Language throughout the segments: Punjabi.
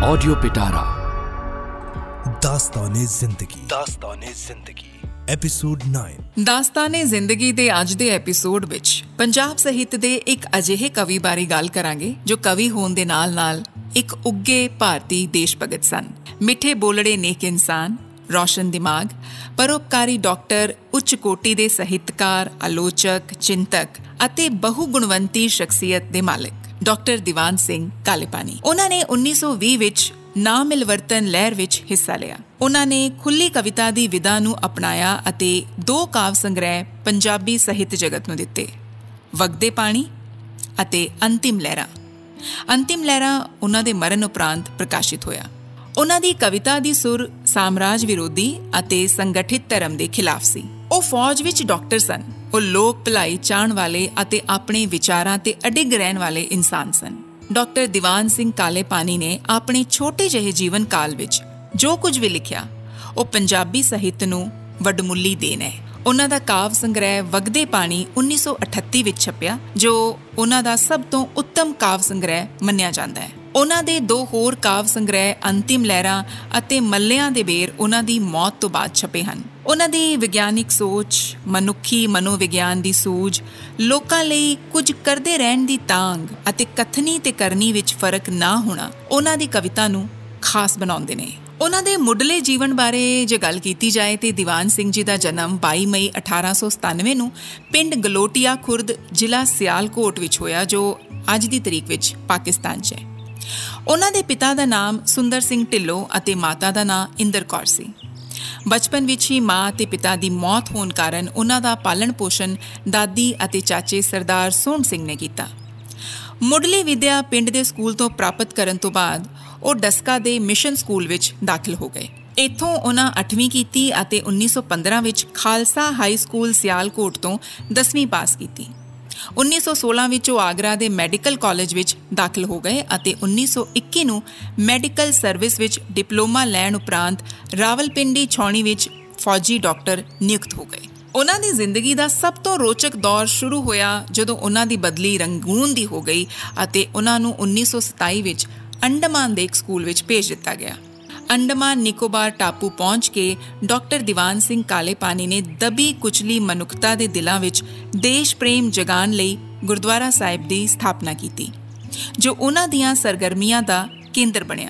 ऑडियो पिटारा ਦਾਸਤਾਨੇ ਜ਼ਿੰਦਗੀ ਦਾਸਤਾਨੇ ਜ਼ਿੰਦਗੀ ਐਪੀਸੋਡ 9 ਦਾਸਤਾਨੇ ਜ਼ਿੰਦਗੀ ਦੇ ਅੱਜ ਦੇ ਐਪੀਸੋਡ ਵਿੱਚ ਪੰਜਾਬ ਸਾਹਿਤ ਦੇ ਇੱਕ ਅਜਿਹੇ ਕਵੀ ਬਾਰੇ ਗੱਲ ਕਰਾਂਗੇ ਜੋ ਕਵੀ ਹੋਣ ਦੇ ਨਾਲ-ਨਾਲ ਇੱਕ ਉੱਗੇ ਭਾਰਤੀ ਦੇਸ਼ ਭਗਤ ਸਨ ਮਿੱਠੇ ਬੋਲੜੇ ਨੇਕ ਇਨਸਾਨ ਰੋਸ਼ਨ ਦਿਮਾਗ ਪਰਉਪਕਾਰੀ ਡਾਕਟਰ ਉੱਚ ਕੋਟੀ ਦੇ ਸਾਹਿਤਕਾਰ ਆਲੋਚਕ ਚਿੰਤਕ ਅਤੇ ਬਹੁ ਗੁਣਵੰਤੀ ਸ਼ਖਸੀਅਤ ਦੇ ਮਾਲਕ ਡਾਕਟਰ ਦੀਵਾਨ ਸਿੰਘ ਕਾਲੇਪਾਨੀ। ਉਹਨਾਂ ਨੇ 1920 ਵਿੱਚ ਨਾ ਮਿਲਵਰਤਨ ਲਹਿਰ ਵਿੱਚ ਹਿੱਸਾ ਲਿਆ। ਉਹਨਾਂ ਨੇ ਖੁੱਲੀ ਕਵਿਤਾ ਦੀ ਵਿਧਾ ਨੂੰ ਅਪਣਾਇਆ ਅਤੇ ਦੋ ਕਾਵ ਸੰਗ੍ਰਹਿ ਪੰਜਾਬੀ ਸਾਹਿਤ ਜਗਤ ਨੂੰ ਦਿੱਤੇ। ਵਗਦੇ ਪਾਣੀ ਅਤੇ ਅੰਤਿਮ ਲਹਿਰਾਂ। ਅੰਤਿਮ ਲਹਿਰਾਂ ਉਹਨਾਂ ਦੇ ਮਰਨ ਉਪਰੰਤ ਪ੍ਰਕਾਸ਼ਿਤ ਹੋਇਆ। ਉਹਨਾਂ ਦੀ ਕਵਿਤਾ ਦੀ ਸੁਰ ਸਾਮਰਾਜ ਵਿਰੋਧੀ ਅਤੇ ਸੰਗਠਿਤ ਧਰਮ ਦੇ ਖਿਲਾਫ ਸੀ। ਉਹ ਫੌਜ ਵਿੱਚ ਡਾਕਟਰ ਸਨ। ਉਹ ਲੋਕ ਭਲਾਈ ਚਾਹਣ ਵਾਲੇ ਅਤੇ ਆਪਣੇ ਵਿਚਾਰਾਂ ਤੇ ਅਡਿੱਗ ਰਹਿਣ ਵਾਲੇ ਇਨਸਾਨ ਸਨ। ਡਾਕਟਰ ਦੀਵਾਨ ਸਿੰਘ ਕਾਲੇ ਪਾਣੀ ਨੇ ਆਪਣੇ ਛੋਟੇ ਜਿਹੇ ਜੀਵਨ ਕਾਲ ਵਿੱਚ ਜੋ ਕੁਝ ਵੀ ਲਿਖਿਆ, ਉਹ ਪੰਜਾਬੀ ਸਾਹਿਤ ਨੂੰ ਵੱਡਮੁੱਲੀ ਦੇਣ ਹੈ। ਉਹਨਾਂ ਦਾ ਕਾਵ ਸੰਗ੍ਰਹਿ ਵਗਦੇ ਪਾਣੀ 1938 ਵਿੱਚ ਛਪਿਆ, ਜੋ ਉਹਨਾਂ ਦਾ ਸਭ ਤੋਂ ਉੱਤਮ ਕਾਵ ਸੰਗ੍ਰਹਿ ਮੰਨਿਆ ਜਾਂਦਾ ਹੈ। ਉਹਨਾਂ ਦੇ ਦੋ ਹੋਰ ਕਾਵ ਸੰਗ੍ਰਹਿ ਅੰਤਿਮ ਲਹਿਰਾਂ ਅਤੇ ਮੱਲਿਆਂ ਦੇ ਬੇਰ ਉਹਨਾਂ ਦੀ ਮੌਤ ਤੋਂ ਬਾਅਦ ਛਪੇ ਹਨ। ਉਹਨਾਂ ਦੀ ਵਿਗਿਆਨਿਕ ਸੋਚ, ਮਨੁੱਖੀ ਮਨੋਵਿਗਿਆਨ ਦੀ ਸੂਝ, ਲੋਕਾਂ ਲਈ ਕੁਝ ਕਰਦੇ ਰਹਿਣ ਦੀ ਤਾਂਗ ਅਤੇ ਕਥਨੀ ਤੇ ਕਰਨੀ ਵਿੱਚ ਫ਼ਰਕ ਨਾ ਹੋਣਾ ਉਹਨਾਂ ਦੀ ਕਵਿਤਾ ਨੂੰ ਖਾਸ ਬਣਾਉਂਦੇ ਨੇ। ਉਹਨਾਂ ਦੇ ਮੁੱਢਲੇ ਜੀਵਨ ਬਾਰੇ ਜੇ ਗੱਲ ਕੀਤੀ ਜਾਏ ਤੇ ਦੀਵਾਨ ਸਿੰਘ ਜੀ ਦਾ ਜਨਮ 22 ਮਈ 1897 ਨੂੰ ਪਿੰਡ ਗਲੋਟੀਆ ਖੁਰਦ ਜ਼ਿਲ੍ਹਾ ਸਿਆਲਕੋਟ ਵਿੱਚ ਹੋਇਆ ਜੋ ਅੱਜ ਦੀ ਤਰੀਕ ਵਿੱਚ ਪਾਕਿਸਤਾਨ 'ਚ ਹੈ। ਉਹਨਾਂ ਦੇ ਪਿਤਾ ਦਾ ਨਾਮ ਸੁੰਦਰ ਸਿੰਘ ਢਿੱਲੋਂ ਅਤੇ ਮਾਤਾ ਦਾ ਨਾਮ ਇੰਦਰ ਕੌਰ ਸੀ। ਬਚਪਨ ਵਿੱਚ ਹੀ ਮਾਂ ਤੇ ਪਿਤਾ ਦੀ ਮੌਤ ਹੋਣ ਕਾਰਨ ਉਹਨਾਂ ਦਾ ਪਾਲਣ ਪੋਸ਼ਣ ਦਾਦੀ ਅਤੇ ਚਾਚੇ ਸਰਦਾਰ ਸੋਹਣ ਸਿੰਘ ਨੇ ਕੀਤਾ। ਮੁੱਢਲੀ ਵਿਦਿਆ ਪਿੰਡ ਦੇ ਸਕੂਲ ਤੋਂ ਪ੍ਰਾਪਤ ਕਰਨ ਤੋਂ ਬਾਅਦ ਉਹ ਡਸਕਾ ਦੇ ਮਿਸ਼ਨ ਸਕੂਲ ਵਿੱਚ ਦਾਖਲ ਹੋ ਗਏ। ਇੱਥੋਂ ਉਹਨਾਂ 8ਵੀਂ ਕੀਤੀ ਅਤੇ 1915 ਵਿੱਚ ਖਾਲਸਾ ਹਾਈ ਸਕੂਲ ਸਿਆਲਕੋਟ ਤੋਂ 10ਵੀਂ ਪਾਸ ਕੀਤੀ। 1916 ਵਿੱਚ ਉਹ ਆਗਰਾ ਦੇ ਮੈਡੀਕਲ ਕਾਲਜ ਵਿੱਚ ਦਾਖਲ ਹੋ ਗਏ ਅਤੇ 1921 ਨੂੰ ਮੈਡੀਕਲ ਸਰਵਿਸ ਵਿੱਚ ਡਿਪਲੋਮਾ ਲੈਣ ਉਪਰੰਤ ਰਾਵਲਪਿੰਡੀ ਛੌਣੀ ਵਿੱਚ ਫੌਜੀ ਡਾਕਟਰ ਨਿਯੁਕਤ ਹੋ ਗਏ। ਉਹਨਾਂ ਦੀ ਜ਼ਿੰਦਗੀ ਦਾ ਸਭ ਤੋਂ ਰੋਚਕ ਦੌਰ ਸ਼ੁਰੂ ਹੋਇਆ ਜਦੋਂ ਉਹਨਾਂ ਦੀ ਬਦਲੀ ਰੰਗੂਨ ਦੀ ਹੋ ਗਈ ਅਤੇ ਉਹਨਾਂ ਨੂੰ 1927 ਵਿੱਚ ਅੰਡਮਾਨ ਦੇ ਇੱਕ ਸਕੂਲ ਵਿੱਚ ਭੇਜ ਦਿੱਤਾ ਗਿਆ। ਅੰਡਮਾਨ ਨਿਕੋਬਾਰ ਟਾਪੂ ਪਹੁੰਚ ਕੇ ਡਾਕਟਰ ਦੀਵਾਨ ਸਿੰਘ ਕਾਲੇਪਾਨੀ ਨੇ ਦਬੀ ਕੁਚਲੀ ਮਨੁੱਖਤਾ ਦੇ ਦਿਲਾਂ ਵਿੱਚ ਦੇਸ਼ ਪ੍ਰੇਮ ਜਗਾਉਣ ਲਈ ਗੁਰਦੁਆਰਾ ਸਾਹਿਬ ਦੀ ਸਥਾਪਨਾ ਕੀਤੀ, ਜੋ ਉਹਨਾਂ ਦੀਆਂ ਸਰਗਰਮੀਆਂ ਦਾ ਕੇਂਦਰ ਬਣਿਆ।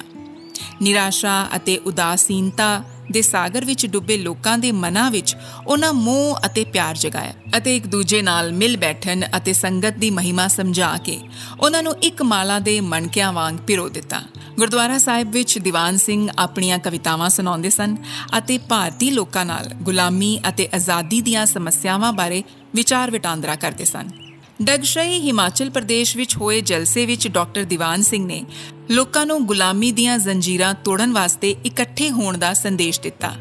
ਨਿਰਾਸ਼ਾ ਅਤੇ ਉਦਾਸੀਨਤਾ ਦੇ ਸਾਗਰ ਵਿੱਚ ਡੁੱਬੇ ਲੋਕਾਂ ਦੇ ਮਨਾਂ ਵਿੱਚ ਉਹਨਾਂ ਮੋਹ ਅਤੇ ਪਿਆਰ ਜਗਾਇਆ ਅਤੇ ਇੱਕ ਦੂਜੇ ਨਾਲ ਮਿਲ ਬੈਠਣ ਅਤੇ ਸੰਗਤ ਦੀ ਮਹਿਮਾ ਸਮਝਾ ਕੇ ਉਹਨਾਂ ਨੂੰ ਇੱਕ ਮਾਲਾ ਦੇ ਮਣਕਿਆਂ ਵਾਂਗ ਪਿਰੋ ਦਿੱਤਾ। ਗੁਰਦੁਆਰਾ ਸਾਹਿਬ ਵਿੱਚ ਦੀਵਾਨ ਸਿੰਘ ਆਪਣੀਆਂ ਕਵਿਤਾਵਾਂ ਸੁਣਾਉਂਦੇ ਸਨ ਅਤੇ ਭਾਰਤੀ ਲੋਕਾਂ ਨਾਲ ਗੁਲਾਮੀ ਅਤੇ ਆਜ਼ਾਦੀ ਦੀਆਂ ਸਮੱਸਿਆਵਾਂ ਬਾਰੇ ਵਿਚਾਰ ਵਟਾਂਦਰਾ ਕਰਦੇ ਸਨ। ਡਗਸ਼ਈ ਹਿਮਾਚਲ ਪ੍ਰਦੇਸ਼ ਵਿੱਚ ਹੋਏ ਜਲਸੇ ਵਿੱਚ ਡਾਕਟਰ ਦੀਵਾਨ ਸਿੰਘ ਨੇ ਲੋਕਾਂ ਨੂੰ ਗੁਲਾਮੀ ਦੀਆਂ ਜ਼ੰਜੀਰਾਂ ਤੋੜਨ ਵਾਸਤੇ ਇਕੱਠੇ ਹੋਣ ਦਾ ਸੰਦੇਸ਼ ਦਿੱਤਾ,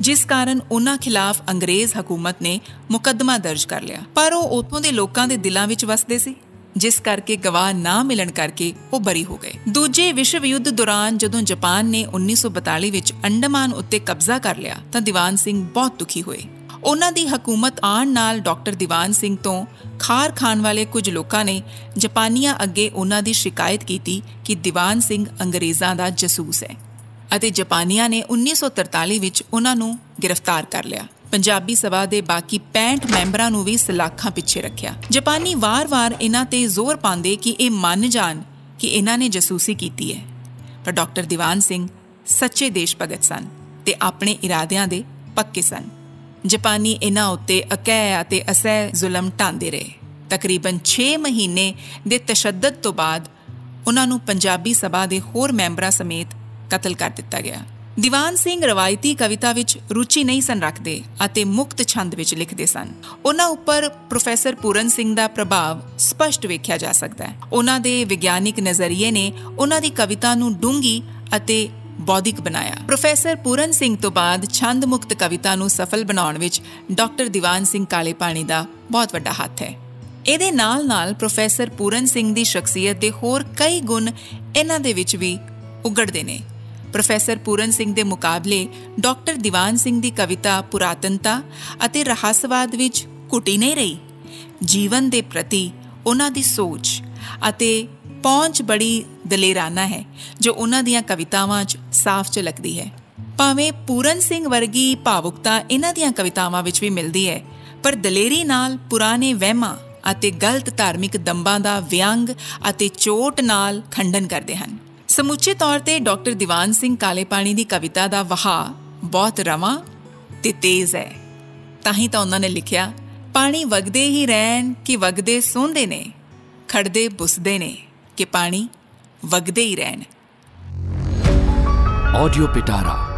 ਜਿਸ ਕਾਰਨ ਉਹਨਾਂ ਖਿਲਾਫ ਅੰਗਰੇਜ਼ ਹਕੂਮਤ ਨੇ ਮੁਕੱਦਮਾ ਦਰਜ ਕਰ ਲਿਆ। ਪਰ ਉਹ ਉਥੋਂ ਦੇ ਲੋਕਾਂ ਦੇ ਦਿਲਾਂ ਵਿੱਚ ਵਸਦੇ ਸੀ। ਜਿਸ ਕਰਕੇ ਗਵਾਹ ਨਾ ਮਿਲਣ ਕਰਕੇ ਉਹ ਬਰੀ ਹੋ ਗਏ। ਦੂਜੇ ਵਿਸ਼ਵ ਯੁੱਧ ਦੌਰਾਨ ਜਦੋਂ ਜਾਪਾਨ ਨੇ 1942 ਵਿੱਚ ਅੰਡਮਾਨ ਉੱਤੇ ਕਬਜ਼ਾ ਕਰ ਲਿਆ, ਤਾਂ ਦੀਵਾਨ ਸਿੰਘ ਬਹੁਤ ਦੁਖੀ ਹੋਏ। ਉਹਨਾਂ ਦੀ ਹਕੂਮਤ ਆਉਣ ਨਾਲ ਡਾਕਟਰ ਦੀਵਾਨ ਸਿੰਘ ਤੋਂ ਖਾਰ ਖਾਣ ਵਾਲੇ ਕੁਝ ਲੋਕਾਂ ਨੇ ਜਾਪਾਨੀਆਂ ਅੱਗੇ ਉਹਨਾਂ ਦੀ ਸ਼ਿਕਾਇਤ ਕੀਤੀ ਕਿ ਦੀਵਾਨ ਸਿੰਘ ਅੰਗਰੇਜ਼ਾਂ ਦਾ ਜਸੂਸ ਹੈ ਅਤੇ ਜਾਪਾਨੀਆਂ ਨੇ 1943 ਵਿੱਚ ਉਹਨਾਂ ਨੂੰ ਗ੍ਰਿਫਤਾਰ ਕਰ ਲਿਆ। ਪੰਜਾਬੀ ਸਭਾ ਦੇ ਬਾਕੀ 65 ਮੈਂਬਰਾਂ ਨੂੰ ਵੀ ਸਲਾਖਾਂ ਪਿੱਛੇ ਰੱਖਿਆ। ਜਾਪਾਨੀ ਵਾਰ-ਵਾਰ ਇਹਨਾਂ ਤੇ ਜ਼ੋਰ ਪਾਉਂਦੇ ਕਿ ਇਹ ਮੰਨ ਜਾਣ ਕਿ ਇਹਨਾਂ ਨੇ ਜਸੂਸੀ ਕੀਤੀ ਹੈ। ਪਰ ਡਾਕਟਰ ਦੀਵਾਨ ਸਿੰਘ ਸੱਚੇ ਦੇਸ਼ ਭਗਤ ਸਨ ਤੇ ਆਪਣੇ ਇਰਾਦਿਆਂ ਦੇ ਪੱਕੇ ਸਨ। ਜਾਪਾਨੀ ਇਹਨਾਂ ਉੱਤੇ ਅਕੈ ਅਤੇ ਅਸਹਿ ਜ਼ੁਲਮ ਢਾਂਦੇ ਰਹੇ। ਤਕਰੀਬਨ 6 ਮਹੀਨੇ ਦੇ ਤਸ਼ੱਦਦ ਤੋਂ ਬਾਅਦ ਉਹਨਾਂ ਨੂੰ ਪੰਜਾਬੀ ਸਭਾ ਦੇ ਹੋਰ ਮੈਂਬਰਾਂ ਸਮੇਤ ਕਤਲ ਕਰ ਦਿੱਤਾ ਗਿਆ। ਦੀਵਾਨ ਸਿੰਘ ਰਵਾਇਤੀ ਕਵਿਤਾ ਵਿੱਚ ਰੁਚੀ ਨਹੀਂ ਸਨ ਰੱਖਦੇ ਅਤੇ ਮੁਕਤ ਛੰਦ ਵਿੱਚ ਲਿਖਦੇ ਸਨ। ਉਹਨਾਂ ਉੱਪਰ ਪ੍ਰੋਫੈਸਰ ਪੂਰਨ ਸਿੰਘ ਦਾ ਪ੍ਰਭਾਵ ਸਪਸ਼ਟ ਵੇਖਿਆ ਜਾ ਸਕਦਾ ਹੈ। ਉਹਨਾਂ ਦੇ ਵਿਗਿਆਨਿਕ ਨਜ਼ਰੀਏ ਨੇ ਉਹਨਾਂ ਦੀ ਕਵਿਤਾ ਨੂੰ ਡੂੰਗੀ ਅਤੇ ਬੌਧਿਕ ਬਣਾਇਆ। ਪ੍ਰੋਫੈਸਰ ਪੂਰਨ ਸਿੰਘ ਤੋਂ ਬਾਅਦ ਛੰਦ ਮੁਕਤ ਕਵਿਤਾ ਨੂੰ ਸਫਲ ਬਣਾਉਣ ਵਿੱਚ ਡਾਕਟਰ ਦੀਵਾਨ ਸਿੰਘ ਕਾਲੇ ਪਾਣੀ ਦਾ ਬਹੁਤ ਵੱਡਾ ਹੱਥ ਹੈ। ਇਹਦੇ ਨਾਲ-ਨਾਲ ਪ੍ਰੋਫੈਸਰ ਪੂਰਨ ਸਿੰਘ ਦੀ ਸ਼ਖਸੀਅਤ ਦੇ ਹੋਰ ਕਈ ਗੁਣ ਇਹਨਾਂ ਦੇ ਵਿੱਚ ਵੀ ਉਗੜਦੇ ਨੇ। ਪ੍ਰੋਫੈਸਰ ਪੂਰਨ ਸਿੰਘ ਦੇ ਮੁਕਾਬਲੇ ਡਾਕਟਰ ਦੀਵਾਨ ਸਿੰਘ ਦੀ ਕਵਿਤਾ ਪੁਰਾਤਨਤਾ ਅਤੇ ਰਹੱਸਵਾਦ ਵਿੱਚ ਘੁੱਟੀ ਨਹੀਂ ਰਹੀ। ਜੀਵਨ ਦੇ ਪ੍ਰਤੀ ਉਹਨਾਂ ਦੀ ਸੋਚ ਅਤੇ ਪਹੁੰਚ ਬੜੀ ਦਲੇਰਾਨਾ ਹੈ, ਜੋ ਉਹਨਾਂ ਦੀਆਂ ਕਵਿਤਾਵਾਂ 'ਚ ਸਾਫ਼ ਝਲਕਦੀ ਹੈ। ਭਾਵੇਂ ਪੂਰਨ ਸਿੰਘ ਵਰਗੀ ਭਾਵੁਕਤਾ ਇਹਨਾਂ ਦੀਆਂ ਕਵਿਤਾਵਾਂ ਵਿੱਚ ਵੀ ਮਿਲਦੀ ਹੈ, ਪਰ ਦਲੇਰੀ ਨਾਲ ਪੁਰਾਣੇ ਵਹਿਮਾਂ ਅਤੇ ਗਲਤ ਧਾਰਮਿਕ ਦੰਬਾਂ ਦਾ ਵਿਅੰਗ ਅਤੇ ਚੋਟ ਨਾਲ ਖੰਡਨ ਕਰਦੇ ਹਨ। ਸਮੁੱਚੇ ਤੌਰ ਤੇ ਡਾਕਟਰ ਦੀਵਾਨ ਸਿੰਘ ਕਾਲੇ ਪਾਣੀ ਦੀ ਕਵਿਤਾ ਦਾ ਵਹਾ ਬਹੁਤ ਰਵਾਂ ਤੇ ਤੇਜ਼ ਹੈ। ਤਾਂ ਹੀ ਤਾਂ ਉਹਨਾਂ ਨੇ ਲਿਖਿਆ, ਪਾਣੀ ਵਗਦੇ ਹੀ ਰਹਿਣ ਕਿ ਵਗਦੇ ਸੋਹਦੇ ਨੇ, ਖੜਦੇ ਬੁਸਦੇ ਨੇ ਕਿ ਪਾਣੀ ਵਗਦੇ ਹੀ ਰਹਿਣ। ਆਡੀਓ ਪਿਟਾਰਾ